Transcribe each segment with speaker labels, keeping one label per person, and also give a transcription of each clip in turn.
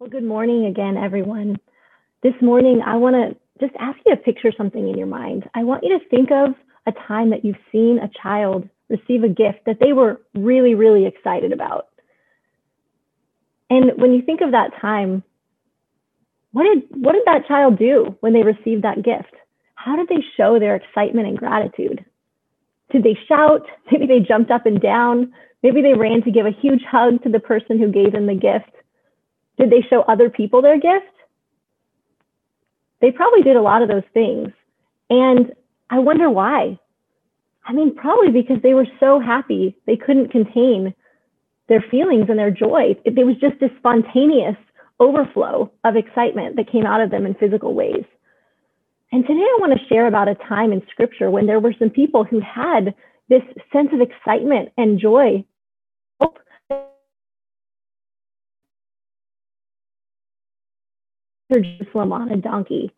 Speaker 1: Well, good morning again, everyone. This morning, I want to just ask you to picture something in your mind. I want you to think of a time that you've seen a child receive a gift that they were really, really excited about. And when you think of that time, what did what did that child do when they received that gift? How did they show their excitement and gratitude? Did they shout? Maybe they jumped up and down. Maybe they ran to give a huge hug to the person who gave them the gift. Did they show other people their gift? They probably did a lot of those things. And I wonder why. I mean, probably because they were so happy they couldn't contain their feelings and their joy. It, was just this spontaneous overflow of excitement that came out of them in physical ways. And today I want to share about a time in scripture when there were some people who had this sense of excitement and joy. Jerusalem on a donkey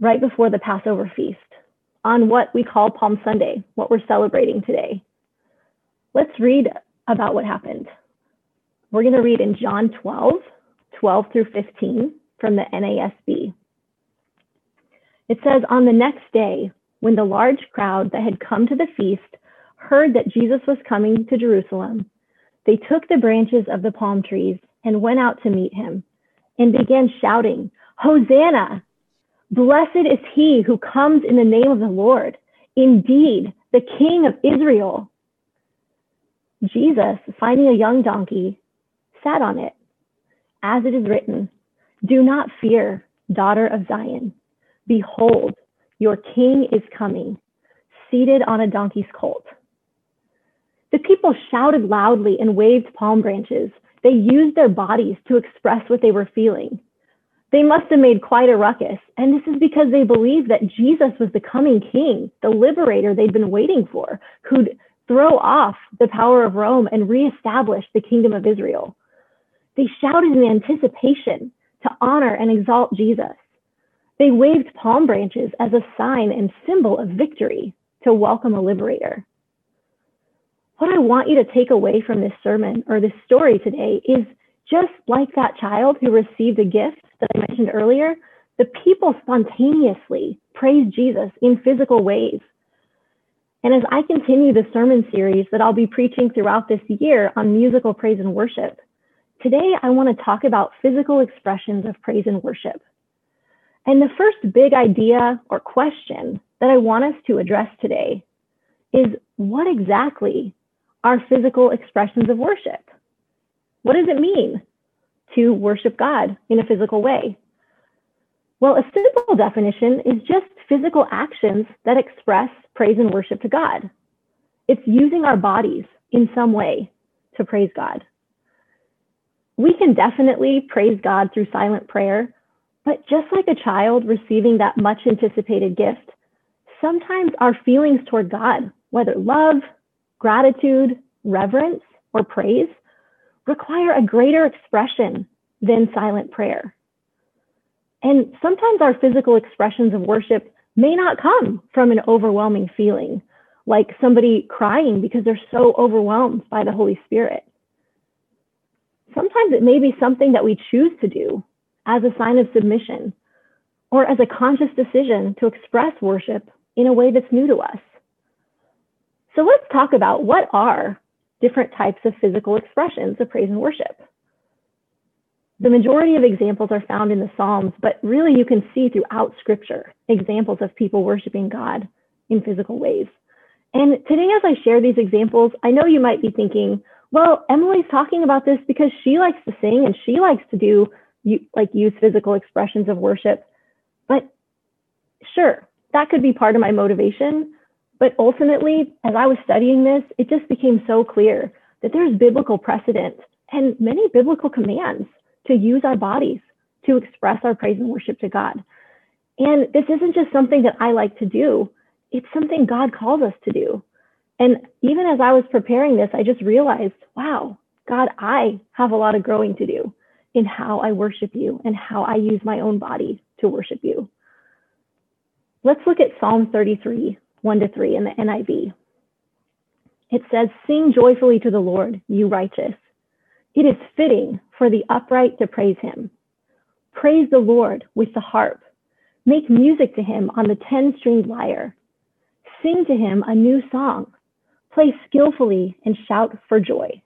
Speaker 1: right before the Passover feast on what we call Palm Sunday, what we're celebrating today. Let's read about what happened. We're going to read in John 12, 12 through 15 from the NASB. It says, On the next day, when the large crowd that had come to the feast heard that Jesus was coming to Jerusalem, they took the branches of the palm trees and went out to meet him and began shouting, Hosanna! Blessed is he who comes in the name of the Lord. Indeed, the King of Israel. Jesus, finding a young donkey, sat on it. As it is written, Do not fear, daughter of Zion. Behold, your king is coming, seated on a donkey's colt. The people shouted loudly and waved palm branches. They used their bodies to express what they were feeling. They must have made quite a ruckus. And this is because they believed that Jesus was the coming king, the liberator they'd been waiting for, who'd throw off the power of Rome and reestablish the kingdom of Israel. They shouted in anticipation to honor and exalt Jesus. They waved palm branches as a sign and symbol of victory to welcome a liberator. What I want you to take away from this sermon or this story today is just like that child who received a gift that I mentioned earlier, the people spontaneously praise Jesus in physical ways. And as I continue the sermon series that I'll be preaching throughout this year on musical praise and worship, today I want to talk about physical expressions of praise and worship. And the first big idea or question that I want us to address today is what exactly are physical expressions of worship? What does it mean to worship God in a physical way? Well, a simple definition is just physical actions that express praise and worship to God. It's using our bodies in some way to praise God. We can definitely praise God through silent prayer, but just like a child receiving that much anticipated gift, sometimes our feelings toward God, whether love, gratitude, reverence, or praise, require a greater expression than silent prayer. And sometimes our physical expressions of worship may not come from an overwhelming feeling, like somebody crying because they're so overwhelmed by the Holy Spirit. Sometimes it may be something that we choose to do as a sign of submission or as a conscious decision to express worship in a way that's new to us. So let's talk about what are different types of physical expressions of praise and worship. The majority of examples are found in the Psalms, but really you can see throughout scripture examples of people worshiping God in physical ways. And today, as I share these examples, I know you might be thinking, well, Emily's talking about this because she likes to sing and she likes to do like use physical expressions of worship. But sure, that could be part of my motivation. But ultimately, as I was studying this, it just became so clear that there's biblical precedent and many biblical commands to use our bodies to express our praise and worship to God. And this isn't just something that I like to do, it's something God calls us to do. And even as I was preparing this, I just realized, wow, God, I have a lot of growing to do in how I worship you and how I use my own body to worship you. Let's look at Psalm 33, 1 to 3 in the NIV. It says, Sing joyfully to the Lord, you righteous. It is fitting for the upright to praise him, Praise the Lord with the harp. Make music to him on the 10 stringed lyre. Sing to him a new song. Play skillfully and shout for joy.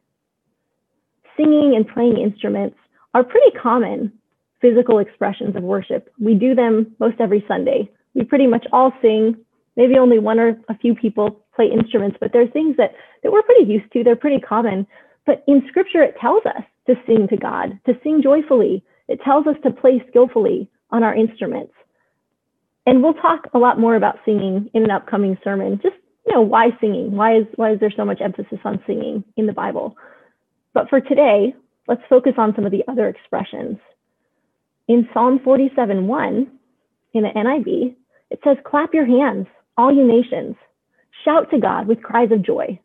Speaker 1: Singing and playing instruments are pretty common physical expressions of worship. We do them most every Sunday. We pretty much all sing. Maybe only one or a few people play instruments, but there's things that, that we're pretty used to. They're pretty common. But in scripture, it tells us to sing to God, to sing joyfully. It tells us to play skillfully on our instruments. And we'll talk a lot more about singing in an upcoming sermon. Just, you know, why singing? Why is, why is there so much emphasis on singing in the Bible? But for today, let's focus on some of the other expressions. In Psalm 47 1, in the NIV, it says, Clap your hands, all you nations. Shout to God with cries of joy.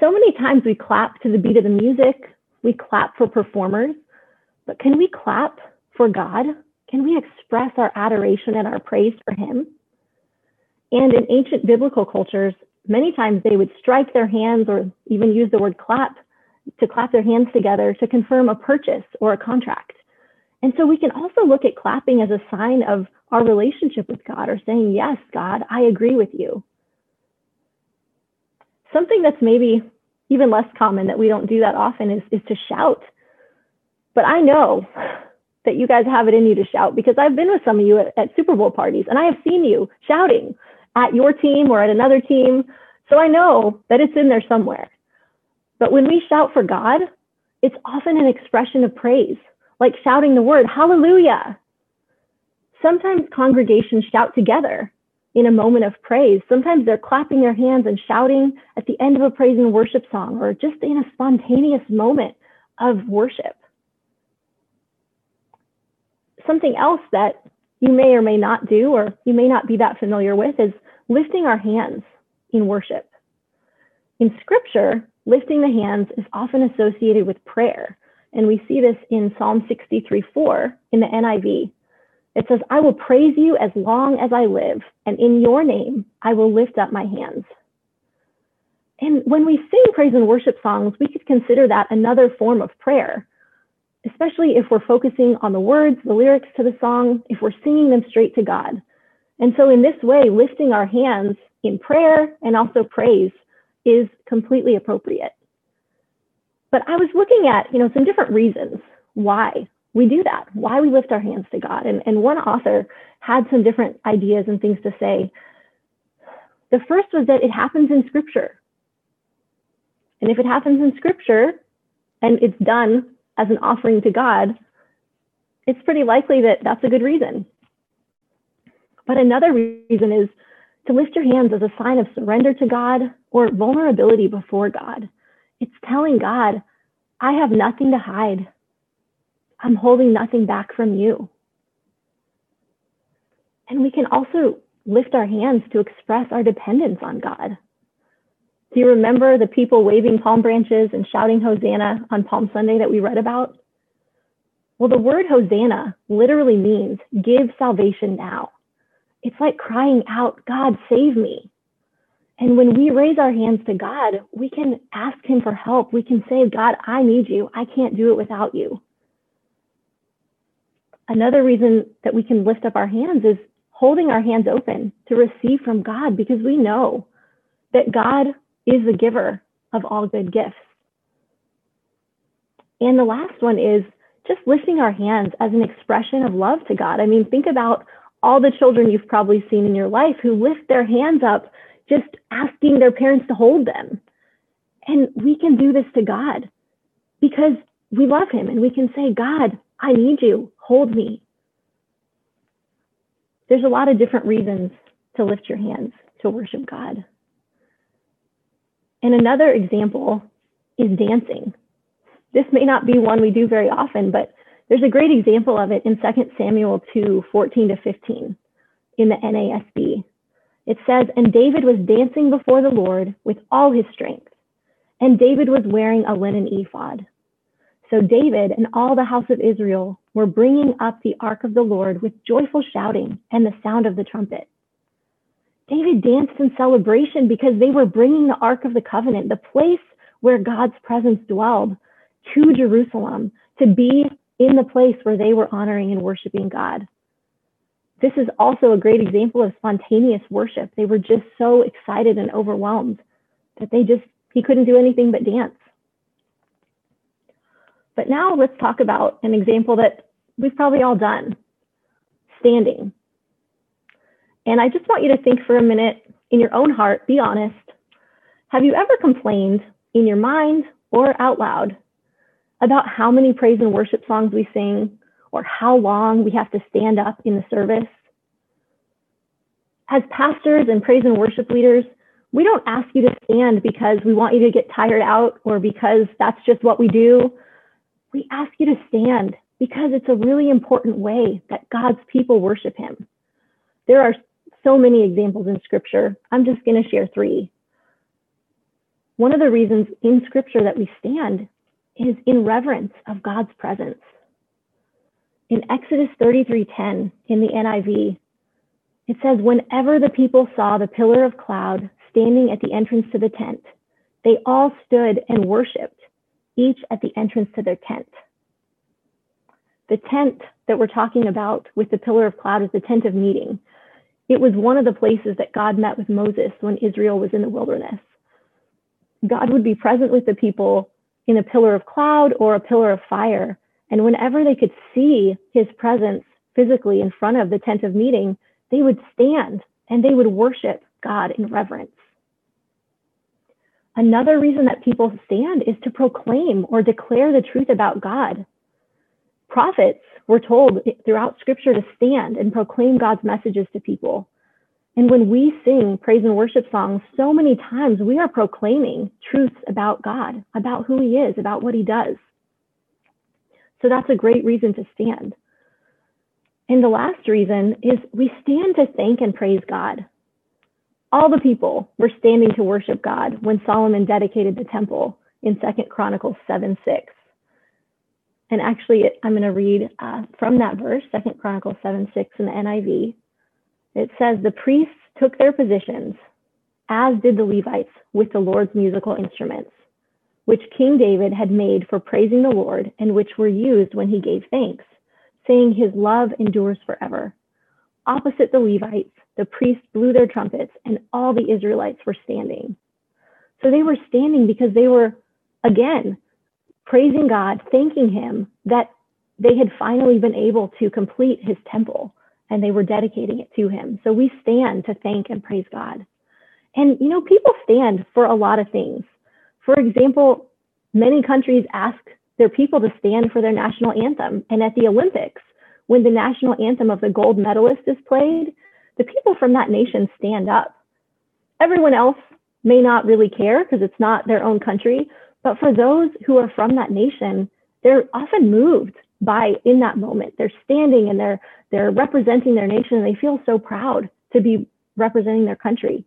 Speaker 1: So many times we clap to the beat of the music, we clap for performers, but can we clap for God? Can we express our adoration and our praise for Him? And in ancient biblical cultures, many times they would strike their hands or even use the word clap to clap their hands together to confirm a purchase or a contract. And so we can also look at clapping as a sign of our relationship with God or saying, Yes, God, I agree with you. Something that's maybe even less common that we don't do that often is, is to shout. But I know that you guys have it in you to shout because I've been with some of you at, at Super Bowl parties and I have seen you shouting at your team or at another team. So I know that it's in there somewhere. But when we shout for God, it's often an expression of praise, like shouting the word, hallelujah. Sometimes congregations shout together in a moment of praise. Sometimes they're clapping their hands and shouting at the end of a praise and worship song or just in a spontaneous moment of worship. Something else that you may or may not do, or you may not be that familiar with, is lifting our hands in worship. In scripture, lifting the hands is often associated with prayer. And we see this in Psalm 63 4 in the NIV. It says, I will praise you as long as I live, and in your name I will lift up my hands. And when we sing praise and worship songs, we could consider that another form of prayer, especially if we're focusing on the words, the lyrics to the song, if we're singing them straight to God. And so, in this way, lifting our hands in prayer and also praise is completely appropriate. But I was looking at, you know, some different reasons why we do that, why we lift our hands to God. And, and one author had some different ideas and things to say. The first was that it happens in scripture. And if it happens in scripture and it's done as an offering to God, it's pretty likely that that's a good reason. But another reason is to lift your hands as a sign of surrender to God or vulnerability before God. It's telling God, I have nothing to hide. I'm holding nothing back from you. And we can also lift our hands to express our dependence on God. Do you remember the people waving palm branches and shouting Hosanna on Palm Sunday that we read about? Well, the word Hosanna literally means give salvation now. It's like crying out, God, save me. And when we raise our hands to God, we can ask Him for help. We can say, God, I need you. I can't do it without you. Another reason that we can lift up our hands is holding our hands open to receive from God because we know that God is the giver of all good gifts. And the last one is just lifting our hands as an expression of love to God. I mean, think about all the children you've probably seen in your life who lift their hands up just asking their parents to hold them. And we can do this to God because we love him and we can say, God, I need you. Hold me. There's a lot of different reasons to lift your hands to worship God. And another example is dancing. This may not be one we do very often, but there's a great example of it in 2 Samuel 2 14 to 15 in the NASB. It says, And David was dancing before the Lord with all his strength, and David was wearing a linen ephod. So David and all the house of Israel were bringing up the ark of the Lord with joyful shouting and the sound of the trumpet. David danced in celebration because they were bringing the ark of the covenant, the place where God's presence dwelled, to Jerusalem to be in the place where they were honoring and worshiping God. This is also a great example of spontaneous worship. They were just so excited and overwhelmed that they just, he couldn't do anything but dance. But now let's talk about an example that we've probably all done standing. And I just want you to think for a minute in your own heart, be honest. Have you ever complained in your mind or out loud about how many praise and worship songs we sing or how long we have to stand up in the service? As pastors and praise and worship leaders, we don't ask you to stand because we want you to get tired out or because that's just what we do. We ask you to stand because it's a really important way that God's people worship him. There are so many examples in scripture. I'm just going to share three. One of the reasons in scripture that we stand is in reverence of God's presence. In Exodus 33:10 in the NIV, it says, Whenever the people saw the pillar of cloud standing at the entrance to the tent, they all stood and worshiped, each at the entrance to their tent. The tent that we're talking about with the pillar of cloud is the tent of meeting. It was one of the places that God met with Moses when Israel was in the wilderness. God would be present with the people in a pillar of cloud or a pillar of fire. And whenever they could see his presence physically in front of the tent of meeting, they would stand and they would worship God in reverence. Another reason that people stand is to proclaim or declare the truth about God. Prophets were told throughout scripture to stand and proclaim God's messages to people. And when we sing praise and worship songs, so many times we are proclaiming truths about God, about who he is, about what he does. So that's a great reason to stand. And the last reason is we stand to thank and praise God. All the people were standing to worship God when Solomon dedicated the temple in Second Chronicles 7 6. And actually, I'm going to read uh, from that verse, Second Chronicles 7 6 in the NIV. It says, The priests took their positions, as did the Levites, with the Lord's musical instruments, which King David had made for praising the Lord and which were used when he gave thanks, saying, His love endures forever. Opposite the Levites, the priests blew their trumpets, and all the Israelites were standing. So they were standing because they were, again, praising God, thanking Him that they had finally been able to complete His temple and they were dedicating it to Him. So we stand to thank and praise God. And, you know, people stand for a lot of things. For example, many countries ask their people to stand for their national anthem. And at the Olympics, when the national anthem of the gold medalist is played, the people from that nation stand up. Everyone else may not really care because it's not their own country, but for those who are from that nation, they're often moved by in that moment. They're standing and they're they're representing their nation and they feel so proud to be representing their country.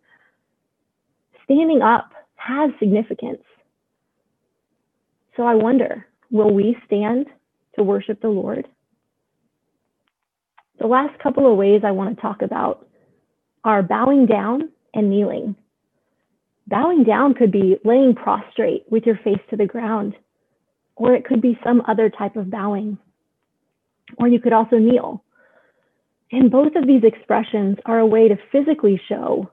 Speaker 1: Standing up has significance. So I wonder, will we stand to worship the Lord? The last couple of ways I want to talk about are bowing down and kneeling. Bowing down could be laying prostrate with your face to the ground, or it could be some other type of bowing. Or you could also kneel. And both of these expressions are a way to physically show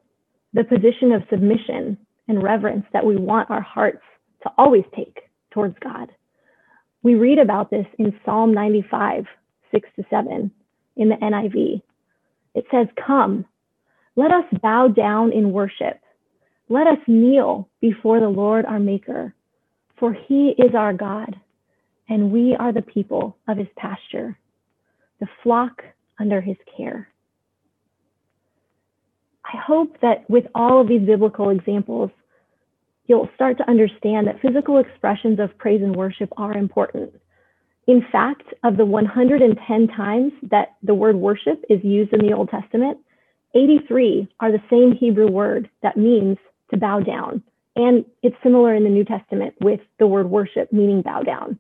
Speaker 1: the position of submission and reverence that we want our hearts to always take towards God. We read about this in Psalm 95, 6 to 7 in the NIV. It says, Come, let us bow down in worship let us kneel before the Lord our Maker, for he is our God, and we are the people of his pasture, the flock under his care. I hope that with all of these biblical examples, you'll start to understand that physical expressions of praise and worship are important. In fact, of the 110 times that the word worship is used in the Old Testament, 83 are the same Hebrew word that means to bow down. And it's similar in the New Testament with the word worship, meaning bow down.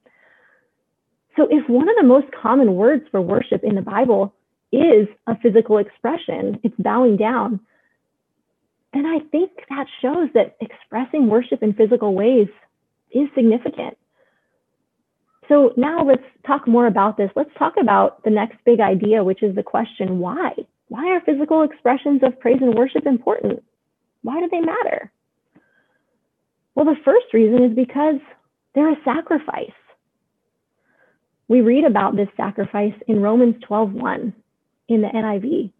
Speaker 1: So if one of the most common words for worship in the Bible is a physical expression, it's bowing down, then I think that shows that expressing worship in physical ways is significant. so now let's talk more about this. Let's talk about the next big idea, which is the question why? Why are physical expressions of praise and worship important? Why do they matter? Well, the first reason is because they're a sacrifice. We read about this sacrifice in Romans 12:1 in the NIV.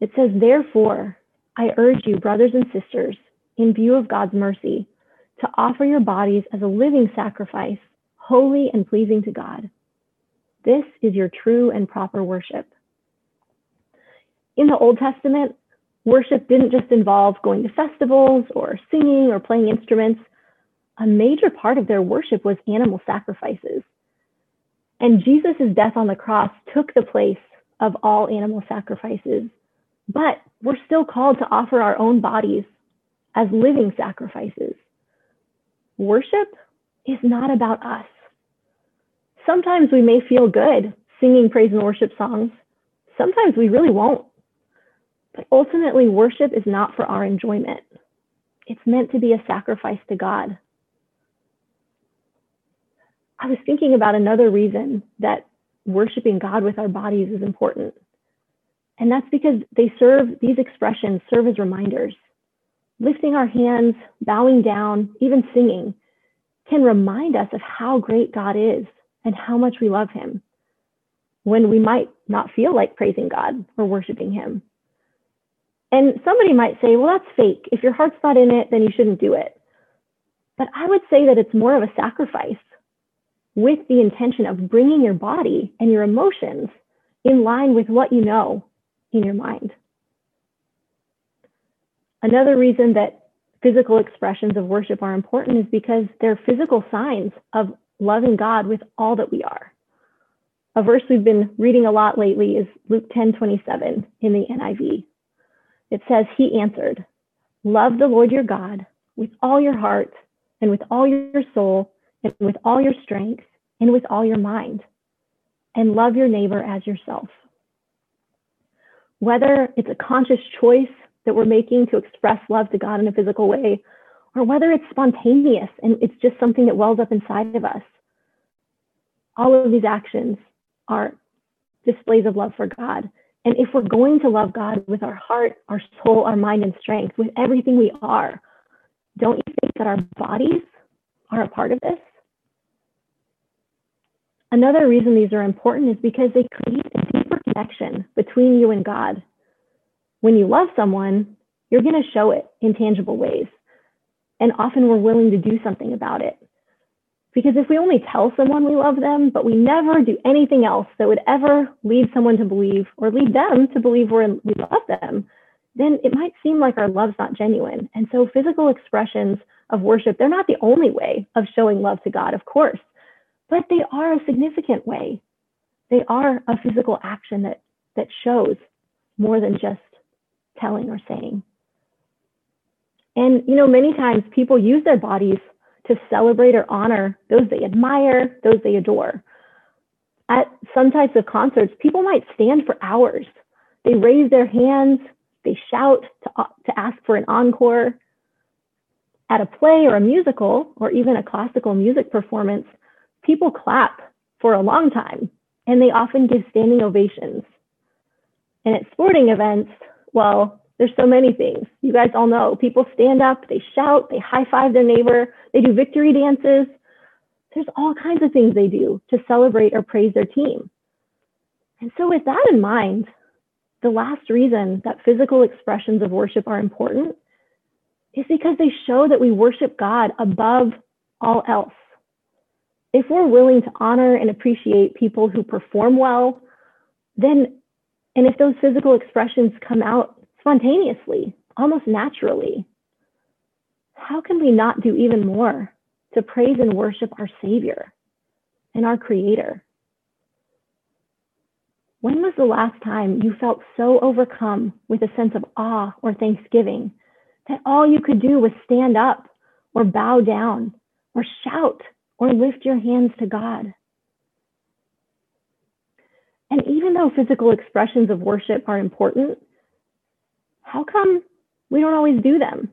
Speaker 1: It says, "Therefore, I urge you, brothers and sisters, in view of God's mercy, to offer your bodies as a living sacrifice, holy and pleasing to God. This is your true and proper worship." In the Old Testament, worship didn't just involve going to festivals or singing or playing instruments. A major part of their worship was animal sacrifices. And Jesus' death on the cross took the place of all animal sacrifices. But we're still called to offer our own bodies as living sacrifices. Worship is not about us. Sometimes we may feel good singing praise and worship songs. Sometimes we really won't. But ultimately, worship is not for our enjoyment. It's meant to be a sacrifice to God. I was thinking about another reason that worshiping God with our bodies is important. And that's because they serve, these expressions serve as reminders. Lifting our hands, bowing down, even singing can remind us of how great God is and how much we love him when we might not feel like praising God or worshiping him. And somebody might say, well, that's fake. If your heart's not in it, then you shouldn't do it. But I would say that it's more of a sacrifice with the intention of bringing your body and your emotions in line with what you know in your mind. Another reason that physical expressions of worship are important is because they're physical signs of loving God with all that we are. A verse we've been reading a lot lately is Luke 10 27 in the NIV. It says, He answered, Love the Lord your God with all your heart and with all your soul and with all your strength and with all your mind, and love your neighbor as yourself. Whether it's a conscious choice that we're making to express love to God in a physical way, or whether it's spontaneous and it's just something that wells up inside of us, all of these actions are displays of love for God. And if we're going to love God with our heart, our soul, our mind, and strength, with everything we are, don't you think that our bodies are a part of this? Another reason these are important is because they create connection between you and God. When you love someone, you're going to show it in tangible ways. And often we're willing to do something about it. Because if we only tell someone we love them, but we never do anything else that would ever lead someone to believe or lead them to believe we're, we love them, then it might seem like our love's not genuine. And so physical expressions of worship, they're not the only way of showing love to God, of course but they are a significant way. They are a physical action that, that shows more than just telling or saying. And, you know, many times people use their bodies to celebrate or honor those they admire, those they adore. At some types of concerts, people might stand for hours. They raise their hands, they shout to, to ask for an encore. At a play or a musical, or even a classical music performance, people clap for a long time and they often give standing ovations. And at sporting events, well, there's so many things. You guys all know people stand up, they shout, they high five their neighbor, they do victory dances. There's all kinds of things they do to celebrate or praise their team. And so, with that in mind, the last reason that physical expressions of worship are important is because they show that we worship God above all else if we're willing to honor and appreciate people who perform well, then, and if those physical expressions come out spontaneously, almost naturally, how can we not do even more to praise and worship our Savior and our Creator? When was the last time you felt so overcome with a sense of awe or thanksgiving that all you could do was stand up or bow down or shout or lift your hands to God. And even though physical expressions of worship are important, how come we don't always do them?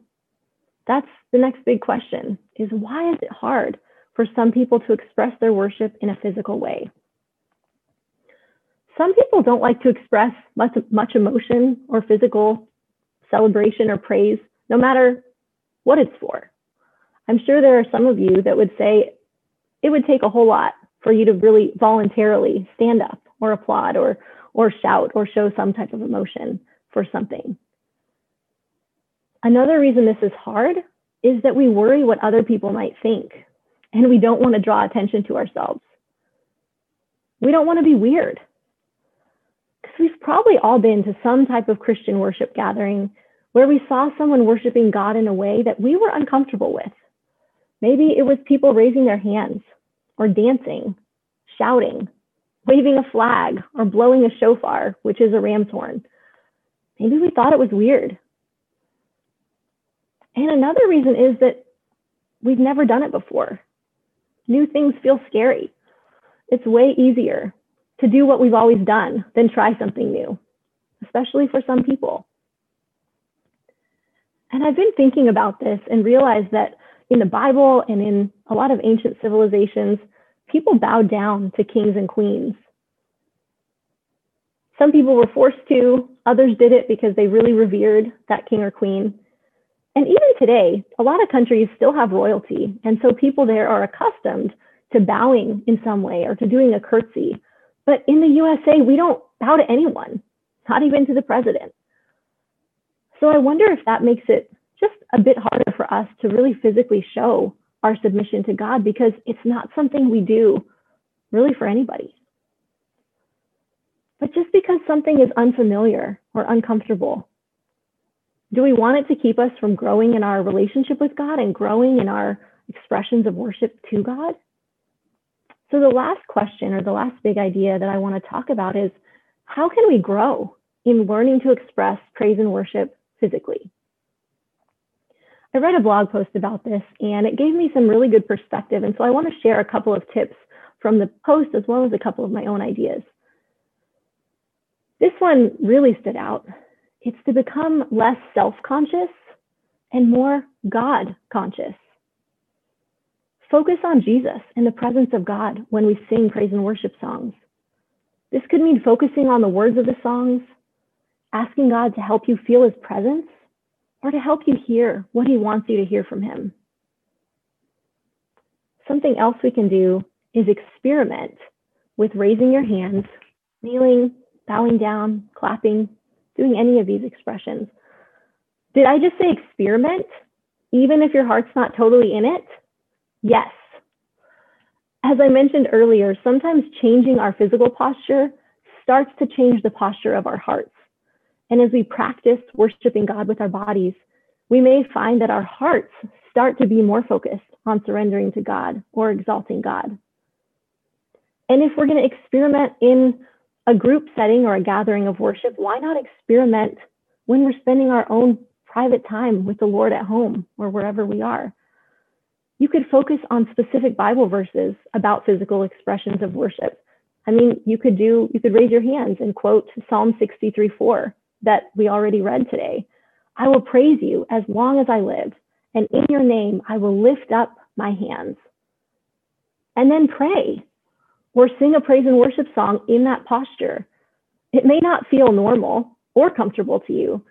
Speaker 1: That's the next big question is why is it hard for some people to express their worship in a physical way. Some people don't like to express much, much emotion or physical celebration or praise, no matter what it's for. I'm sure there are some of you that would say it would take a whole lot for you to really voluntarily stand up or applaud or or shout or show some type of emotion for something. Another reason this is hard is that we worry what other people might think and we don't want to draw attention to ourselves. We don't want to be weird. Because we've probably all been to some type of Christian worship gathering where we saw someone worshiping God in a way that we were uncomfortable with. Maybe it was people raising their hands or dancing, shouting, waving a flag, or blowing a shofar, which is a ram's horn. Maybe we thought it was weird. And another reason is that we've never done it before. New things feel scary. It's way easier to do what we've always done than try something new, especially for some people. And I've been thinking about this and realized that in the Bible and in a lot of ancient civilizations, people bowed down to kings and queens. Some people were forced to, others did it because they really revered that king or queen. And even today, a lot of countries still have royalty. And so people there are accustomed to bowing in some way or to doing a curtsy. But in the USA, we don't bow to anyone, not even to the president. So I wonder if that makes it just a bit harder for us to really physically show our submission to God because it's not something we do really for anybody. But just because something is unfamiliar or uncomfortable, do we want it to keep us from growing in our relationship with God and growing in our expressions of worship to God? So, the last question or the last big idea that I want to talk about is how can we grow in learning to express praise and worship physically? I read a blog post about this and it gave me some really good perspective. And so I want to share a couple of tips from the post as well as a couple of my own ideas. This one really stood out. It's to become less self conscious and more God conscious. Focus on Jesus and the presence of God when we sing praise and worship songs. This could mean focusing on the words of the songs, asking God to help you feel his presence, or to help you hear what he wants you to hear from him. Something else we can do is experiment with raising your hands, kneeling, bowing down, clapping, doing any of these expressions. Did I just say experiment? Even if your heart's not totally in it? Yes. As I mentioned earlier, sometimes changing our physical posture starts to change the posture of our hearts. And as we practice worshiping God with our bodies, we may find that our hearts start to be more focused on surrendering to God or exalting God. And if we're going to experiment in a group setting or a gathering of worship, why not experiment when we're spending our own private time with the Lord at home or wherever we are? You could focus on specific Bible verses about physical expressions of worship. I mean, you could do, you could raise your hands and quote Psalm 63 4 that we already read today. I will praise you as long as I live, and in your name I will lift up my hands. And then pray or sing a praise and worship song in that posture. It may not feel normal or comfortable to you,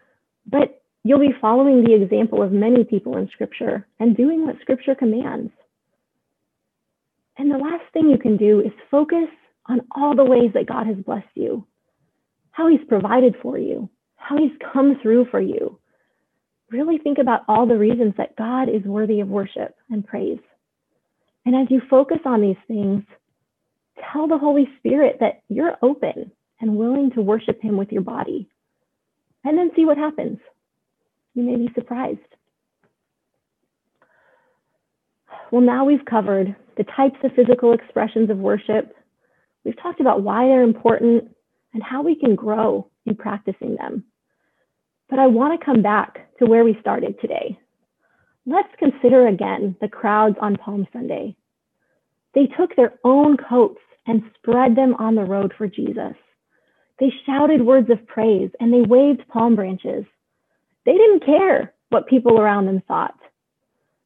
Speaker 1: but you'll be following the example of many people in Scripture and doing what Scripture commands. And the last thing you can do is focus on all the ways that God has blessed you, how He's provided for you, how He's come through for you. Really think about all the reasons that God is worthy of worship and praise. And as you focus on these things, tell the Holy Spirit that you're open and willing to worship Him with your body. And then see what happens. You may be surprised. Well, now we've covered the types of physical expressions of worship. We've talked about why they're important and how we can grow in practicing them. But I want to come back to where we started today. Let's consider again the crowds on Palm Sunday. They took their own coats and spread them on the road for Jesus. They shouted words of praise and they waved palm branches. They didn't care what people around them thought.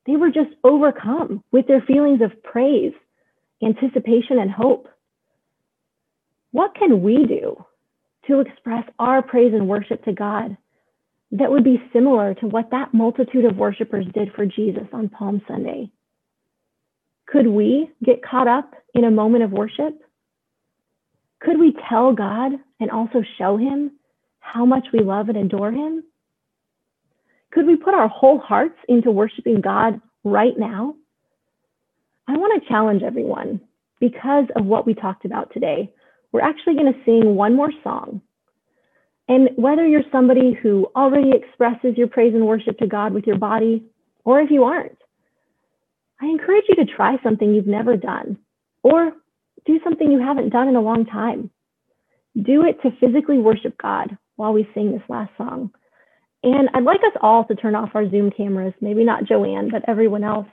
Speaker 1: They were just overcome with their feelings of praise, anticipation, and hope. What can we do to express our praise and worship to God that would be similar to what that multitude of worshipers did for Jesus on Palm Sunday? Could we get caught up in a moment of worship? Could we tell God and also show him how much we love and adore him? Could we put our whole hearts into worshiping God right now? I want to challenge everyone because of what we talked about today. We're actually going to sing one more song. And whether you're somebody who already expresses your praise and worship to God with your body, or if you aren't, I encourage you to try something you've never done or do something you haven't done in a long time. Do it to physically worship God while we sing this last song. And I'd like us all to turn off our Zoom cameras, maybe not Joanne, but everyone else,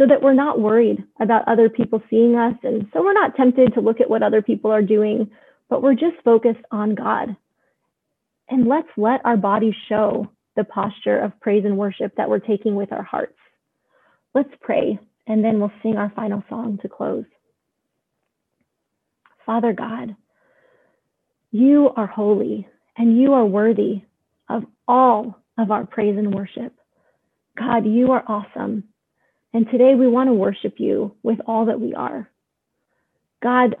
Speaker 1: so that we're not worried about other people seeing us. And so we're not tempted to look at what other people are doing, but we're just focused on God. And let's let our bodies show the posture of praise and worship that we're taking with our hearts. Let's pray, and then we'll sing our final song to close. Father God, you are holy and you are worthy of all of our praise and worship. God, you are awesome. And today we want to worship you with all that we are. God,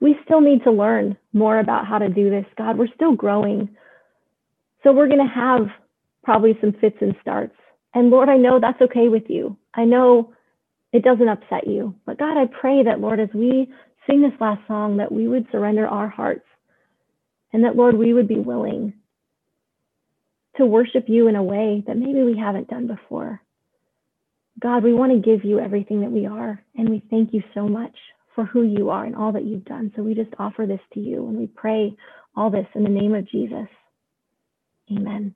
Speaker 1: we still need to learn more about how to do this. God, we're still growing. So we're going to have probably some fits and starts. And Lord, I know that's okay with you. I know it doesn't upset you. But God, I pray that, Lord, as we sing this last song, that we would surrender our hearts and that, Lord, we would be willing to worship you in a way that maybe we haven't done before. God, we want to give you everything that we are, and we thank you so much for who you are and all that you've done. So we just offer this to you, and we pray all this in the name of Jesus. Amen.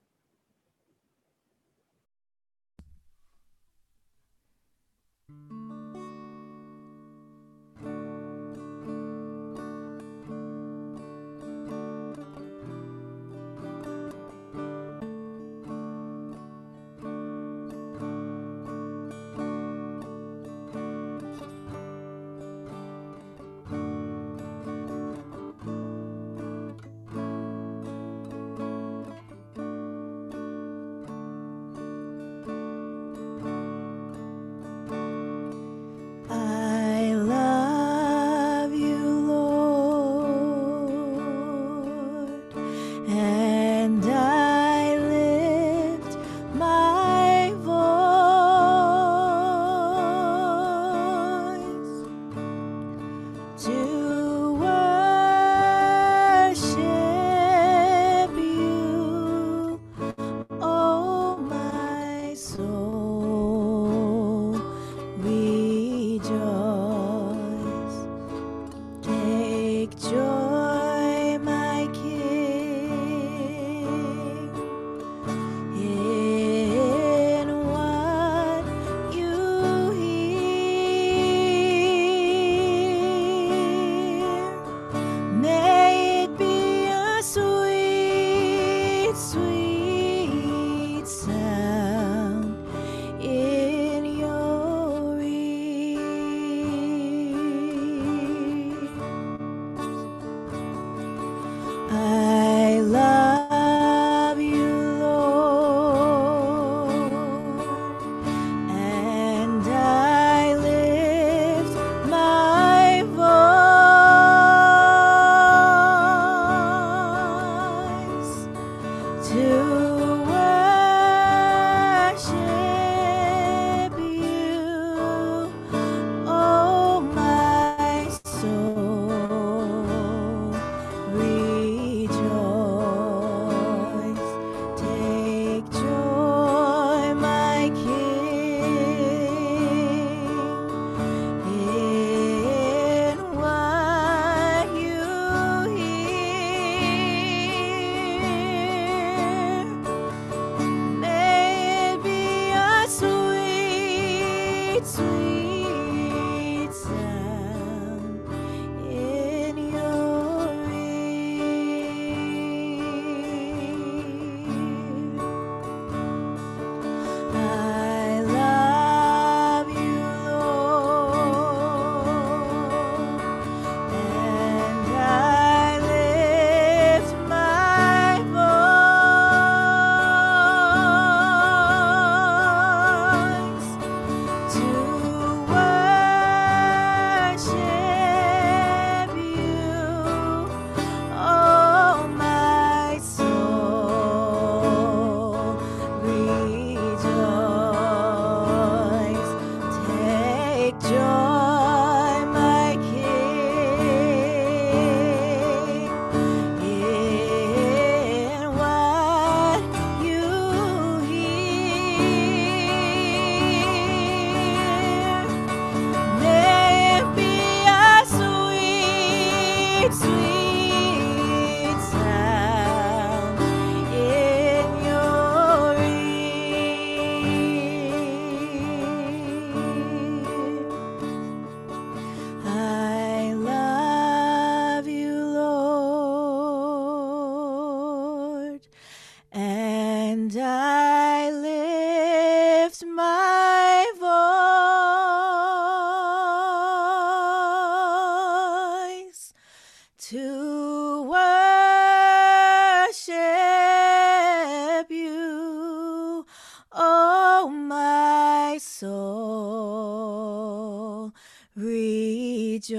Speaker 2: Rejoice,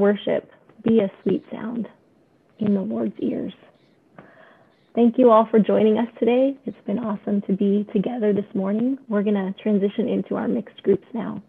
Speaker 1: worship be a sweet sound in the Lord's ears. Thank you all for joining us today. It's been awesome to be together this morning. We're going to transition into our mixed groups now.